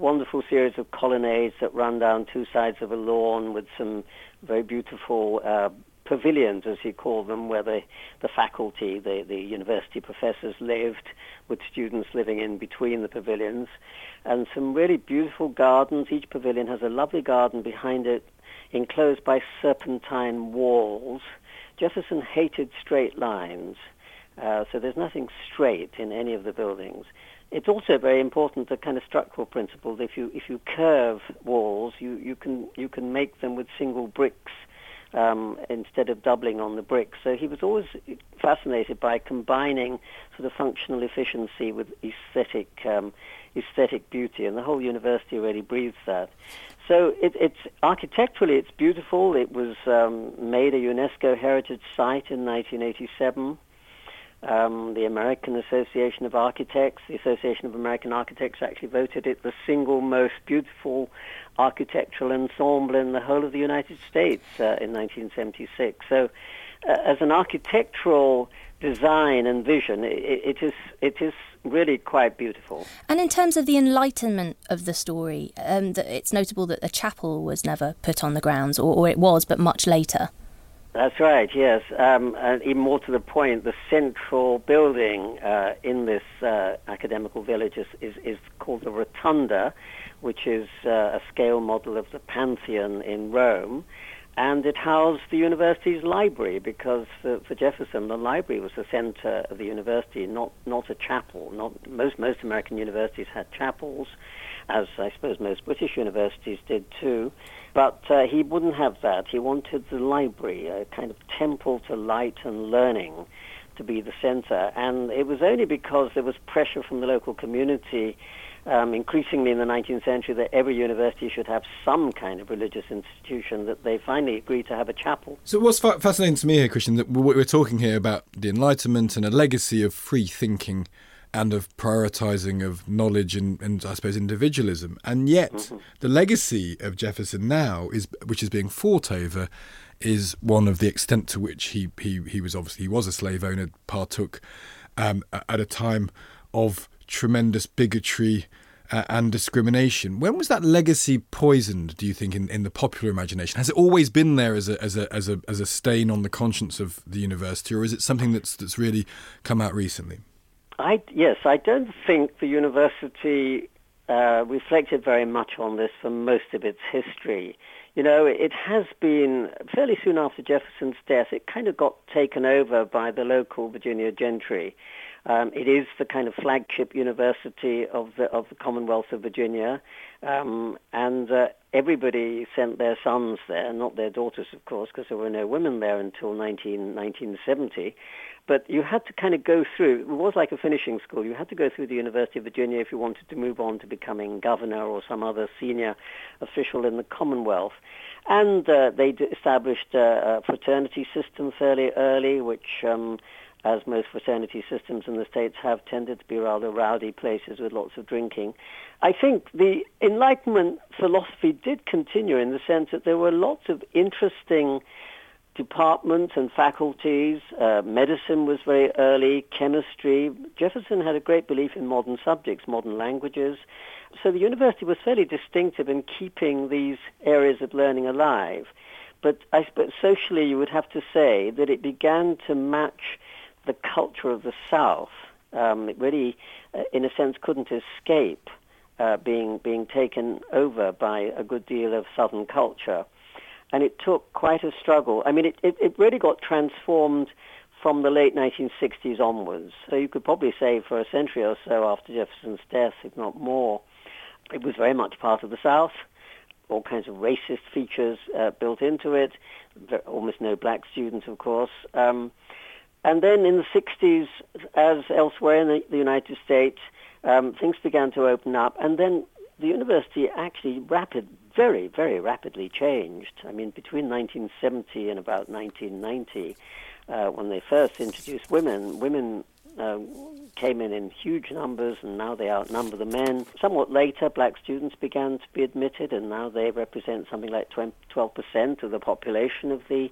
Wonderful series of colonnades that run down two sides of a lawn with some very beautiful uh, pavilions, as he called them, where the, the faculty, the, the university professors lived, with students living in between the pavilions and some really beautiful gardens. Each pavilion has a lovely garden behind it, enclosed by serpentine walls. Jefferson hated straight lines, uh, so there's nothing straight in any of the buildings. It's also very important the kind of structural principle that if you if you curve walls, you, you can you can make them with single bricks um, instead of doubling on the bricks. So he was always fascinated by combining sort of functional efficiency with aesthetic um, aesthetic beauty, and the whole university really breathes that. So it, it's architecturally it's beautiful. It was um, made a UNESCO heritage site in 1987. Um, the American Association of Architects, the Association of American Architects, actually voted it the single most beautiful architectural ensemble in the whole of the United States uh, in 1976. So uh, as an architectural design and vision, it, it is it is really quite beautiful. And in terms of the enlightenment of the story, um, it's notable that the chapel was never put on the grounds, or, or it was, but much later. That's right, yes. Um, and even more to the point, the central building uh, in this uh, academical village is, is, is, called the Rotunda, which is uh, a scale model of the Pantheon in Rome and it housed the university's library because for, for, Jefferson the library was the center of the university, not not a chapel. Not most most American universities had chapels, as I suppose most British universities did too. But uh, he wouldn't have that. He wanted the library, a kind of temple to light and learning, to be the center. And it was only because there was pressure from the local community um, increasingly in the 19th century that every university should have some kind of religious institution that they finally agreed to have a chapel. So what's fa- fascinating to me here, Krishan, that we're talking here about the Enlightenment and a legacy of free thinking and of prioritizing of knowledge and, and I suppose individualism. And yet mm-hmm. the legacy of Jefferson now is which is being fought over is one of the extent to which he he, he was obviously he was a slave owner, partook um, at a time of tremendous bigotry uh, and discrimination. When was that legacy poisoned? Do you think in, in the popular imagination? Has it always been there as a as a as a as a stain on the conscience of the university, or is it something that's that's really come out recently? I yes, I don't think the university uh, reflected very much on this for most of its history. You know, it has been fairly soon after Jefferson's death. It kind of got taken over by the local Virginia gentry. Um, it is the kind of flagship university of the of the Commonwealth of Virginia, um, and uh, everybody sent their sons there, not their daughters, of course, because there were no women there until 19, 1970. But you had to kind of go through. It was like a finishing school. You had to go through the University of Virginia if you wanted to move on to becoming governor or some other senior official in the Commonwealth. And uh, they established a fraternity system fairly early, which um, as most fraternity systems in the States have tended to be rather rowdy places with lots of drinking. I think the Enlightenment philosophy did continue in the sense that there were lots of interesting departments and faculties. Uh, medicine was very early, chemistry. Jefferson had a great belief in modern subjects, modern languages. So the university was fairly distinctive in keeping these areas of learning alive. But I suppose socially you would have to say that it began to match the culture of the South. Um, it really, uh, in a sense, couldn't escape uh, being being taken over by a good deal of Southern culture, and it took quite a struggle. I mean, it, it, it really got transformed from the late 1960s onwards. So you could probably say for a century or so after Jefferson's death, if not more, it was very much part of the South. All kinds of racist features uh, built into it. Almost no black students, of course. Um, and then in the 60s, as elsewhere in the, the United States, um, things began to open up. And then the university actually rapid, very, very rapidly changed. I mean, between 1970 and about 1990, uh, when they first introduced women, women uh, came in in huge numbers, and now they outnumber the men. Somewhat later, black students began to be admitted, and now they represent something like 12% of the population of the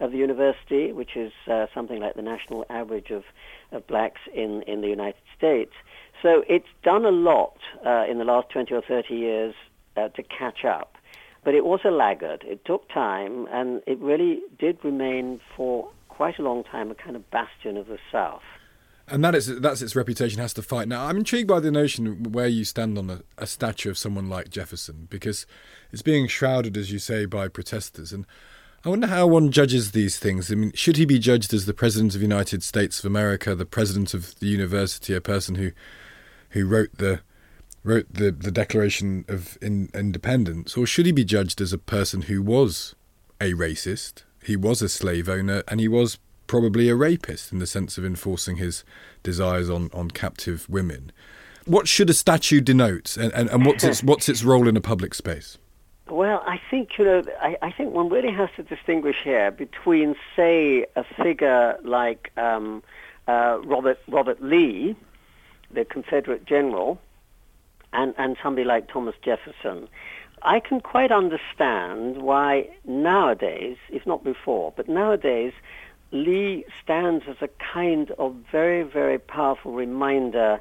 of the university, which is uh, something like the national average of, of blacks in, in the United States. So it's done a lot uh, in the last 20 or 30 years uh, to catch up. But it was a laggard. It took time, and it really did remain for quite a long time a kind of bastion of the South. And that is that's its reputation has to fight. Now, I'm intrigued by the notion where you stand on a, a statue of someone like Jefferson, because it's being shrouded, as you say, by protesters. And I wonder how one judges these things. I mean, should he be judged as the president of the United States of America, the president of the university, a person who who wrote the wrote the, the Declaration of in, Independence, or should he be judged as a person who was a racist, he was a slave owner, and he was probably a rapist in the sense of enforcing his desires on, on captive women? What should a statue denote, and, and, and what's its what's its role in a public space? Well, I think you know. I, I, think one really has to distinguish here between, say, a figure like um, uh, Robert Robert Lee, the Confederate general, and and somebody like Thomas Jefferson. I can quite understand why nowadays, if not before, but nowadays, Lee stands as a kind of very, very powerful reminder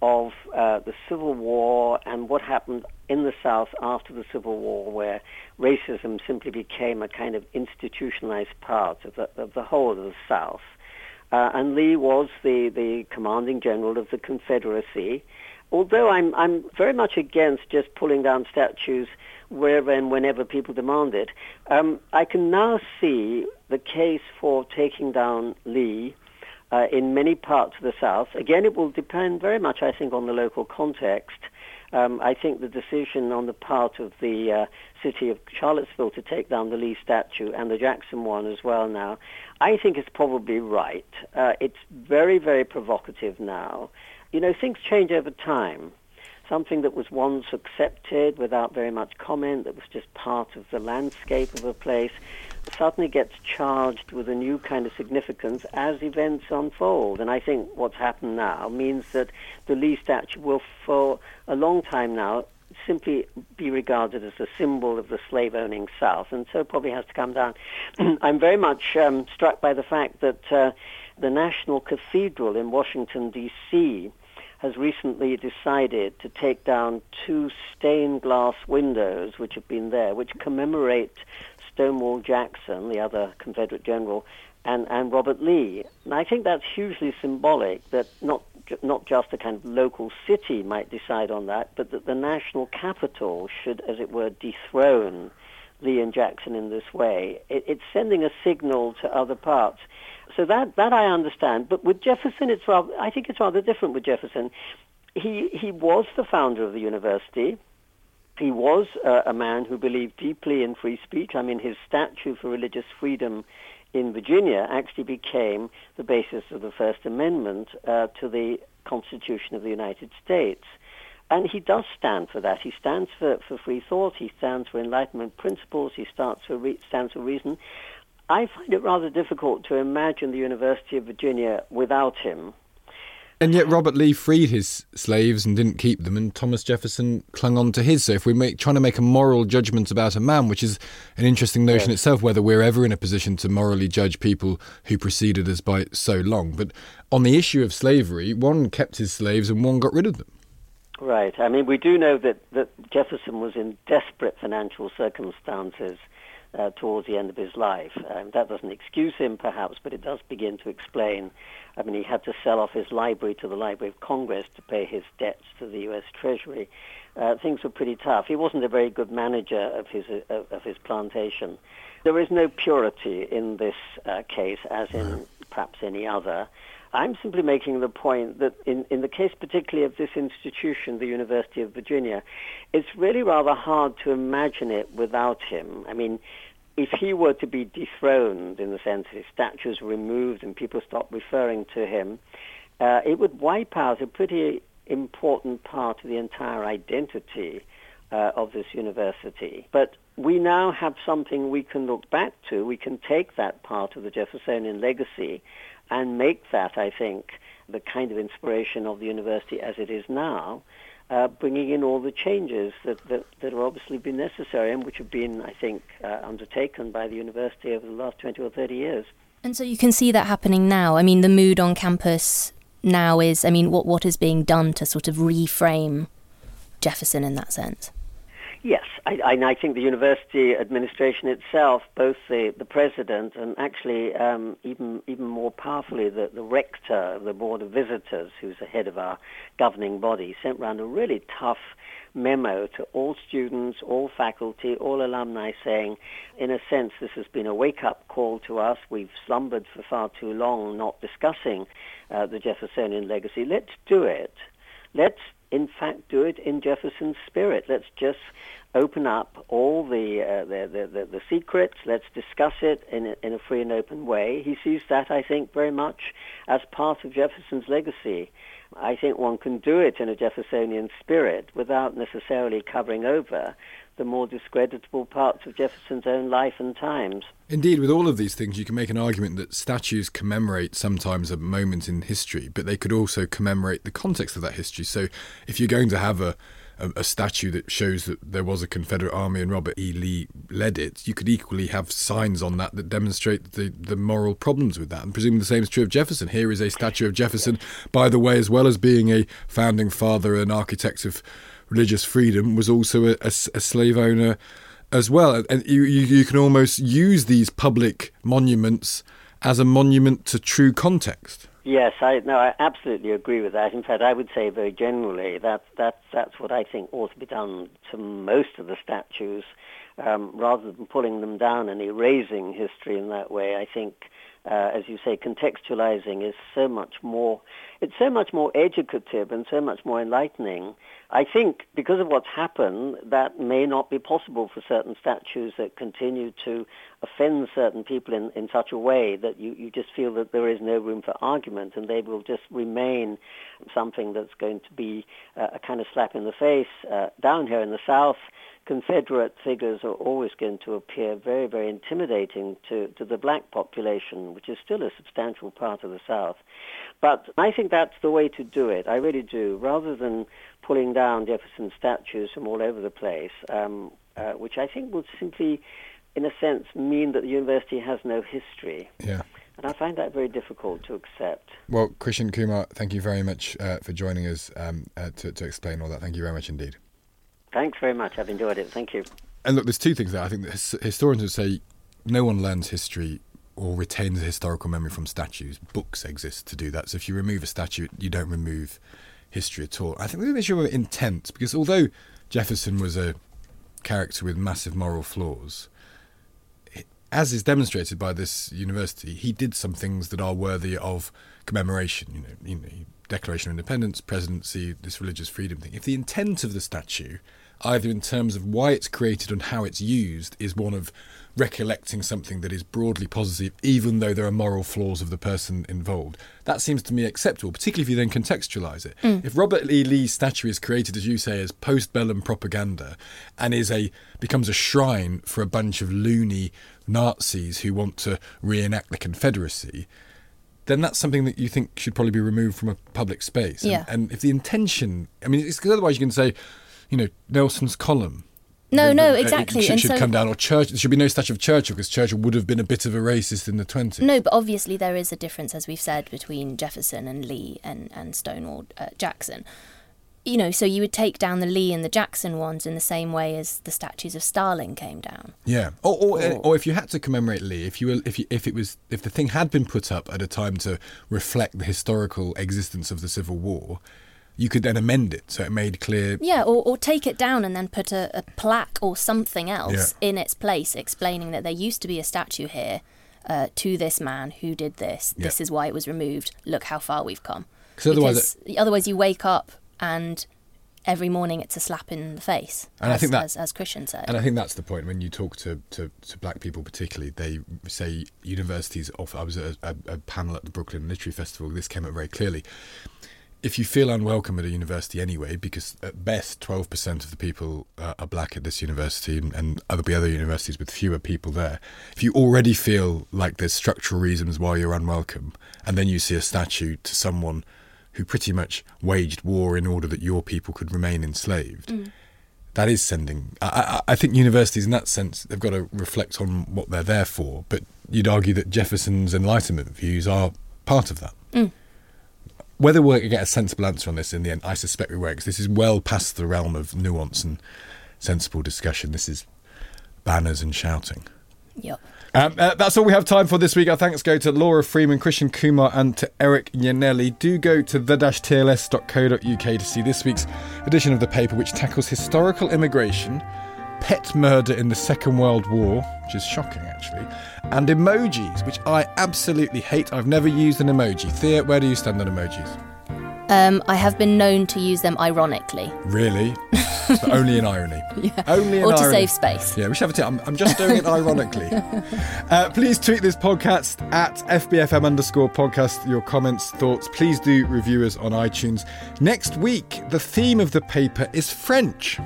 of uh, the Civil War and what happened in the South after the Civil War, where racism simply became a kind of institutionalized part of the, of the whole of the South. Uh, and Lee was the, the commanding general of the Confederacy. Although I'm, I'm very much against just pulling down statues wherever and whenever people demand it, um, I can now see the case for taking down Lee uh, in many parts of the South. Again, it will depend very much, I think, on the local context. Um, I think the decision on the part of the uh, city of Charlottesville to take down the Lee statue and the Jackson one as well now, I think is probably right. Uh, it's very, very provocative now. You know, things change over time. Something that was once accepted without very much comment, that was just part of the landscape of a place, suddenly gets charged with a new kind of significance as events unfold. And I think what's happened now means that the Lee statue will, for a long time now, simply be regarded as a symbol of the slave owning South, and so probably has to come down. <clears throat> I'm very much um, struck by the fact that uh, the National Cathedral in Washington, D.C., has recently decided to take down two stained glass windows which have been there, which commemorate Stonewall Jackson, the other Confederate general, and, and Robert Lee. And I think that's hugely symbolic that not not just a kind of local city might decide on that, but that the national capital should, as it were, dethrone Lee and Jackson in this way. It, it's sending a signal to other parts. So that that I understand. But with Jefferson, it's rather, I think it's rather different with Jefferson. He he was the founder of the university. He was uh, a man who believed deeply in free speech. I mean, his statute for religious freedom in Virginia actually became the basis of the First Amendment uh, to the Constitution of the United States. And he does stand for that. He stands for, for free thought. He stands for Enlightenment principles. He stands for, re- stands for reason. I find it rather difficult to imagine the University of Virginia without him. And yet, Robert Lee freed his slaves and didn't keep them, and Thomas Jefferson clung on to his. So, if we're trying to make a moral judgment about a man, which is an interesting notion yes. itself, whether we're ever in a position to morally judge people who preceded us by so long. But on the issue of slavery, one kept his slaves and one got rid of them. Right. I mean, we do know that, that Jefferson was in desperate financial circumstances uh, towards the end of his life. Um, that doesn't excuse him, perhaps, but it does begin to explain. I mean, he had to sell off his library to the Library of Congress to pay his debts to the U.S. Treasury. Uh, things were pretty tough. He wasn't a very good manager of his uh, of his plantation. There is no purity in this uh, case, as in perhaps any other. I'm simply making the point that in, in the case particularly of this institution, the University of Virginia, it's really rather hard to imagine it without him. I mean, if he were to be dethroned in the sense his statues removed and people stopped referring to him, uh, it would wipe out a pretty important part of the entire identity uh, of this university. But we now have something we can look back to. We can take that part of the Jeffersonian legacy and make that, I think, the kind of inspiration of the university as it is now, uh, bringing in all the changes that, that, that have obviously been necessary and which have been, I think, uh, undertaken by the university over the last 20 or 30 years. And so you can see that happening now. I mean, the mood on campus now is, I mean, what, what is being done to sort of reframe Jefferson in that sense? Yes, I, I, think the university administration itself, both the, the president and actually um, even even more powerfully the, the rector of the board of visitors, who's the head of our governing body, sent round a really tough memo to all students, all faculty, all alumni saying, in a sense, this has been a wake-up call to us. We've slumbered for far too long not discussing uh, the Jeffersonian legacy. Let's do it. Let's in fact, do it in Jefferson's spirit. Let's just open up all the, uh, the, the, the, the, secrets. Let's discuss it in a, in a free and open way. He sees that, I think, very much as part of Jefferson's legacy. I think one can do it in a Jeffersonian spirit without necessarily covering over the more discreditable parts of Jefferson's own life and times. Indeed, with all of these things, you can make an argument that statues commemorate sometimes a moment in history, but they could also commemorate the context of that history. So if you're going to have a a, a, statue that shows that there was a Confederate army and Robert E. Lee led it, you could equally have signs on that that demonstrate the, the moral problems with that. And presumably the same is true of Jefferson. Here is a statue of Jefferson, by the way, as well as being a founding father and architect of religious freedom, was also a, a, a slave owner as well. And you, you, you can almost use these public monuments as a monument to true context. Yes, I no, I absolutely agree with that. In fact, I would say very generally that that that's what I think ought to be done to most of the statues, um, rather than pulling them down and erasing history in that way. I think, uh, as you say, contextualizing is so much more. It's so much more educative and so much more enlightening I think because of what's happened, that may not be possible for certain statues that continue to offend certain people in, in such a way that you, you just feel that there is no room for argument and they will just remain something that's going to be uh, a kind of slap in the face. Uh, down here in the South, Confederate figures are always going to appear very, very intimidating to, to the black population, which is still a substantial part of the South. But I think that's the way to do it. I really do. Rather than pulling down Jefferson statues from all over the place, um, uh, which I think would simply, in a sense, mean that the university has no history. Yeah. And I find that very difficult to accept. Well, Krishan Kumar, thank you very much uh, for joining us um, uh, to, to explain all that. Thank you very much indeed. Thanks very much. I've enjoyed it. Thank you. And look, there's two things there. I think historians would say no one learns history or retains a historical memory from statues. Books exist to do that. So if you remove a statue, you don't remove history at all. I think an issue of intent because although Jefferson was a character with massive moral flaws, as is demonstrated by this university, he did some things that are worthy of commemoration. You know, you know, Declaration of Independence, presidency, this religious freedom thing. If the intent of the statue, either in terms of why it's created and how it's used, is one of recollecting something that is broadly positive, even though there are moral flaws of the person involved. That seems to me acceptable, particularly if you then contextualize it. Mm. If Robert E. Lee's statue is created, as you say, as post-bellum propaganda, and is a becomes a shrine for a bunch of loony Nazis who want to reenact the Confederacy, then that's something that you think should probably be removed from a public space. Yeah. And, and if the intention, I mean, it's because otherwise you can say, you know, Nelson's column no, no, exactly. It should, should so, come down, or Church. There should be no statue of Churchill because Churchill would have been a bit of a racist in the twenties. No, but obviously there is a difference, as we've said, between Jefferson and Lee and and Stonewall uh, Jackson. You know, so you would take down the Lee and the Jackson ones in the same way as the statues of Stalin came down. Yeah, or or, or, or if you had to commemorate Lee, if you were, if you, if it was if the thing had been put up at a time to reflect the historical existence of the Civil War you could then amend it so it made clear. Yeah, or, or take it down and then put a, a plaque or something else yeah. in its place explaining that there used to be a statue here uh, to this man who did this. Yeah. This is why it was removed. Look how far we've come. Otherwise, because it, otherwise, you wake up and every morning it's a slap in the face. And as, I think that, as, as said. And I think that's the point. When you talk to, to, to black people, particularly, they say universities offer. I was at a, a, a panel at the Brooklyn Literary Festival. This came up very clearly if you feel unwelcome at a university anyway, because at best 12% of the people uh, are black at this university and, and there'll be other universities with fewer people there, if you already feel like there's structural reasons why you're unwelcome, and then you see a statue to someone who pretty much waged war in order that your people could remain enslaved, mm. that is sending. I, I, I think universities, in that sense, they've got to reflect on what they're there for, but you'd argue that Jefferson's Enlightenment views are part of that. Mm. Whether we'll get a sensible answer on this in the end, I suspect we won't, because this is well past the realm of nuance and sensible discussion. This is banners and shouting. Yep. Um, uh, that's all we have time for this week. Our thanks go to Laura Freeman, Krishan Kumar, and to Eric Iannelli. Do go to the-tls.co.uk to see this week's edition of the paper, which tackles historical immigration, pet murder in the Second World War, which is shocking actually, and emojis, which I absolutely hate. I've never used an emoji. Thea, where do you stand on emojis? Um, I have been known to use them ironically. Really? <laughs> but only in irony. Yeah. Only in irony. or to irony. save space. Yeah, we should have a tip. I'm, I'm just doing it <laughs> ironically. Uh, please tweet this podcast at FBFM underscore podcast, your comments, thoughts. Please do review us on iTunes. Next week, the theme of the paper is French.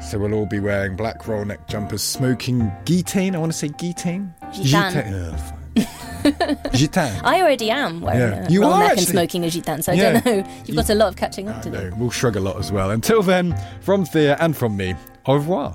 So we'll all be wearing black roll neck jumpers, smoking guitane. I want to say guitane. Gitane. Oh, <laughs> <laughs> Gitan. I already am wearing Yeah. a you are neck and smoking a gitan, so I Yeah. don't know. You've got a lot of catching up to do. We'll shrug a lot as well. Until then, from Thea and from me, au revoir.